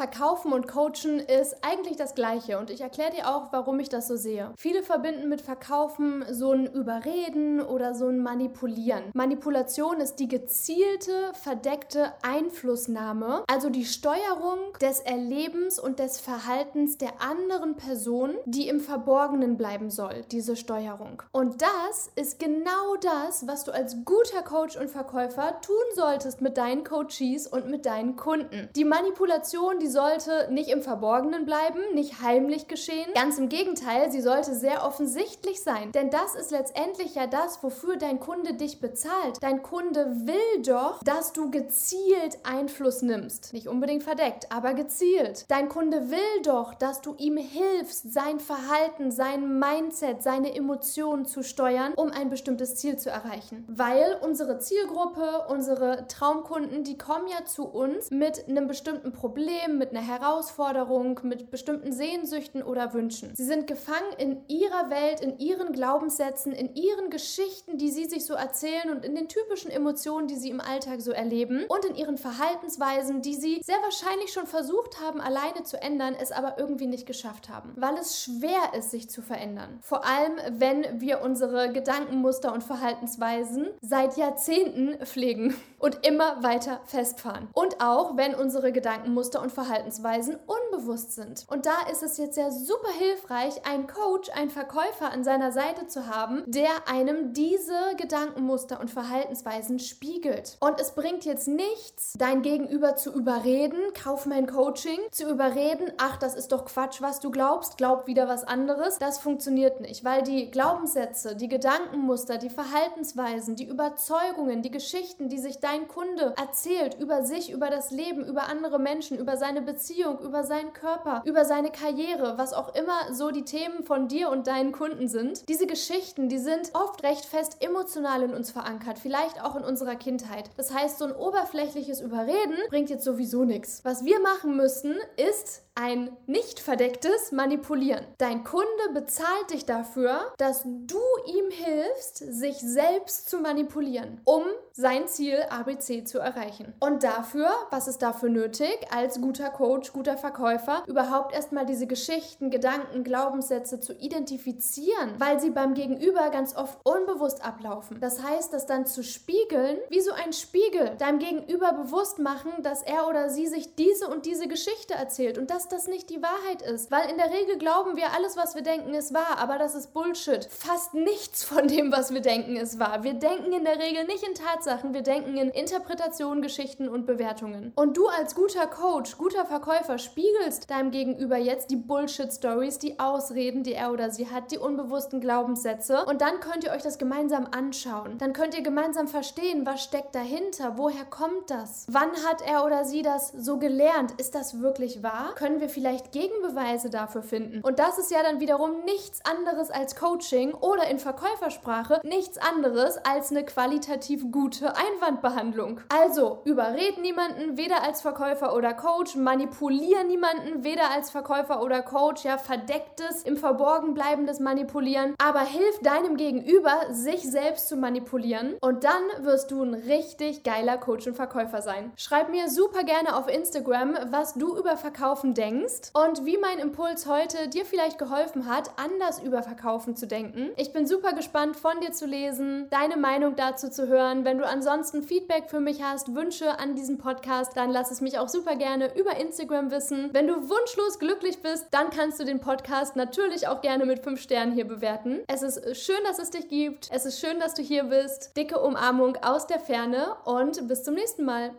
Verkaufen und Coachen ist eigentlich das Gleiche und ich erkläre dir auch, warum ich das so sehe. Viele verbinden mit Verkaufen so ein Überreden oder so ein Manipulieren. Manipulation ist die gezielte, verdeckte Einflussnahme, also die Steuerung des Erlebens und des Verhaltens der anderen Person, die im Verborgenen bleiben soll, diese Steuerung. Und das ist genau das, was du als guter Coach und Verkäufer tun solltest mit deinen Coaches und mit deinen Kunden. Die Manipulation die sollte nicht im Verborgenen bleiben, nicht heimlich geschehen. Ganz im Gegenteil, sie sollte sehr offensichtlich sein. Denn das ist letztendlich ja das, wofür dein Kunde dich bezahlt. Dein Kunde will doch, dass du gezielt Einfluss nimmst. Nicht unbedingt verdeckt, aber gezielt. Dein Kunde will doch, dass du ihm hilfst, sein Verhalten, sein Mindset, seine Emotionen zu steuern, um ein bestimmtes Ziel zu erreichen. Weil unsere Zielgruppe, unsere Traumkunden, die kommen ja zu uns mit einem bestimmten Problem, mit einer Herausforderung, mit bestimmten Sehnsüchten oder Wünschen. Sie sind gefangen in ihrer Welt, in ihren Glaubenssätzen, in ihren Geschichten, die sie sich so erzählen und in den typischen Emotionen, die sie im Alltag so erleben und in ihren Verhaltensweisen, die sie sehr wahrscheinlich schon versucht haben, alleine zu ändern, es aber irgendwie nicht geschafft haben, weil es schwer ist, sich zu verändern. Vor allem, wenn wir unsere Gedankenmuster und Verhaltensweisen seit Jahrzehnten pflegen und immer weiter festfahren. Und auch, wenn unsere Gedankenmuster und Verhaltensweisen unbewusst sind. Und da ist es jetzt ja super hilfreich, einen Coach, einen Verkäufer an seiner Seite zu haben, der einem diese Gedankenmuster und Verhaltensweisen spiegelt. Und es bringt jetzt nichts, dein Gegenüber zu überreden, kauf mein Coaching, zu überreden, ach, das ist doch Quatsch, was du glaubst, glaub wieder was anderes. Das funktioniert nicht, weil die Glaubenssätze, die Gedankenmuster, die Verhaltensweisen, die Überzeugungen, die Geschichten, die sich dein Kunde erzählt über sich, über das Leben, über andere Menschen, über seine seine Beziehung, über seinen Körper, über seine Karriere, was auch immer so die Themen von dir und deinen Kunden sind. Diese Geschichten, die sind oft recht fest emotional in uns verankert, vielleicht auch in unserer Kindheit. Das heißt, so ein oberflächliches Überreden bringt jetzt sowieso nichts. Was wir machen müssen, ist ein nicht verdecktes Manipulieren. Dein Kunde bezahlt dich dafür, dass du ihm hilfst, sich selbst zu manipulieren, um sein Ziel ABC zu erreichen. Und dafür, was ist dafür nötig, als guter Coach, guter Verkäufer, überhaupt erstmal diese Geschichten, Gedanken, Glaubenssätze zu identifizieren, weil sie beim Gegenüber ganz oft unbewusst ablaufen. Das heißt, das dann zu spiegeln, wie so ein Spiegel, deinem Gegenüber bewusst machen, dass er oder sie sich diese und diese Geschichte erzählt und dass das nicht die Wahrheit ist. Weil in der Regel glauben wir, alles, was wir denken, ist wahr, aber das ist Bullshit. Fast nichts von dem, was wir denken, ist wahr. Wir denken in der Regel nicht in Tatsachen, wir denken in Interpretationen, Geschichten und Bewertungen. Und du als guter Coach, guter Verkäufer spiegelst deinem Gegenüber jetzt die Bullshit-Stories, die Ausreden, die er oder sie hat, die unbewussten Glaubenssätze. Und dann könnt ihr euch das gemeinsam anschauen. Dann könnt ihr gemeinsam verstehen, was steckt dahinter, woher kommt das? Wann hat er oder sie das so gelernt? Ist das wirklich wahr? Können wir vielleicht Gegenbeweise dafür finden. Und das ist ja dann wiederum nichts anderes als Coaching oder in Verkäufersprache nichts anderes als eine qualitativ gute Einwandbehandlung. Also überred niemanden, weder als Verkäufer oder Coach, manipulier niemanden, weder als Verkäufer oder Coach, ja, verdecktes, im Verborgen bleibendes Manipulieren, aber hilf deinem Gegenüber, sich selbst zu manipulieren und dann wirst du ein richtig geiler Coach und Verkäufer sein. Schreib mir super gerne auf Instagram, was du über Verkaufen denkst und wie mein Impuls heute dir vielleicht geholfen hat, anders über Verkaufen zu denken. Ich bin super gespannt von dir zu lesen, deine Meinung dazu zu hören. Wenn du ansonsten Feedback für mich hast, Wünsche an diesem Podcast, dann lass es mich auch super gerne über Instagram wissen. Wenn du wunschlos glücklich bist, dann kannst du den Podcast natürlich auch gerne mit 5 Sternen hier bewerten. Es ist schön, dass es dich gibt. Es ist schön, dass du hier bist. Dicke Umarmung aus der Ferne und bis zum nächsten Mal.